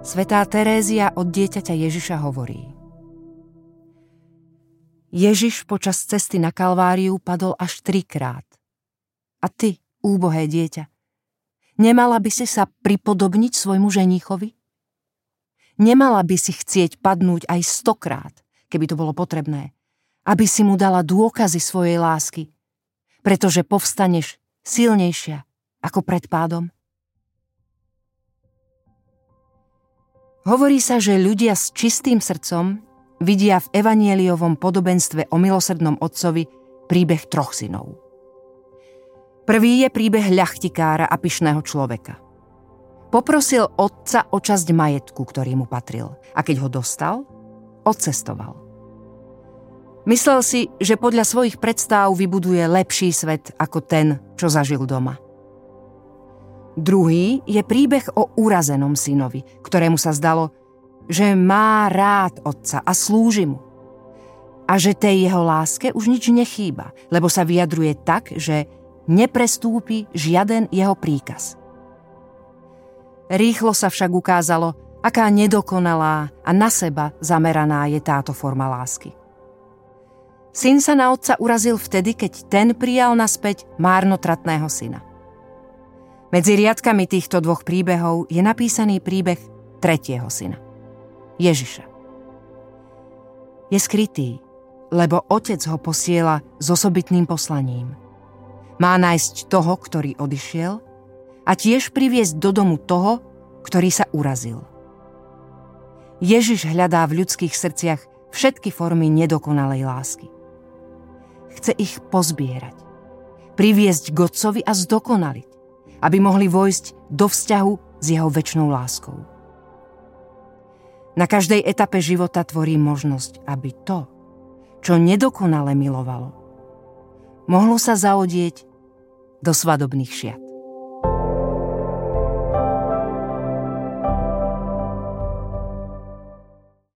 Svetá Terézia od dieťaťa Ježiša hovorí. Ježiš počas cesty na Kalváriu padol až trikrát. A ty, úbohé dieťa, nemala by si sa pripodobniť svojmu ženíchovi? Nemala by si chcieť padnúť aj stokrát, keby to bolo potrebné, aby si mu dala dôkazy svojej lásky, pretože povstaneš silnejšia ako pred pádom? Hovorí sa, že ľudia s čistým srdcom vidia v evanieliovom podobenstve o milosrdnom otcovi príbeh troch synov. Prvý je príbeh ľachtikára a pyšného človeka. Poprosil otca o časť majetku, ktorý mu patril a keď ho dostal, odcestoval. Myslel si, že podľa svojich predstáv vybuduje lepší svet ako ten, čo zažil doma – Druhý je príbeh o urazenom synovi, ktorému sa zdalo, že má rád otca a slúži mu. A že tej jeho láske už nič nechýba, lebo sa vyjadruje tak, že neprestúpi žiaden jeho príkaz. Rýchlo sa však ukázalo, aká nedokonalá a na seba zameraná je táto forma lásky. Syn sa na otca urazil vtedy, keď ten prijal naspäť márnotratného syna. Medzi riadkami týchto dvoch príbehov je napísaný príbeh tretieho syna. Ježiša. Je skrytý, lebo otec ho posiela s osobitným poslaním. Má nájsť toho, ktorý odišiel a tiež priviesť do domu toho, ktorý sa urazil. Ježiš hľadá v ľudských srdciach všetky formy nedokonalej lásky. Chce ich pozbierať, priviesť k Otcovi a zdokonaliť aby mohli vojsť do vzťahu s jeho väčšnou láskou. Na každej etape života tvorí možnosť, aby to, čo nedokonale milovalo, mohlo sa zaodieť do svadobných šiat.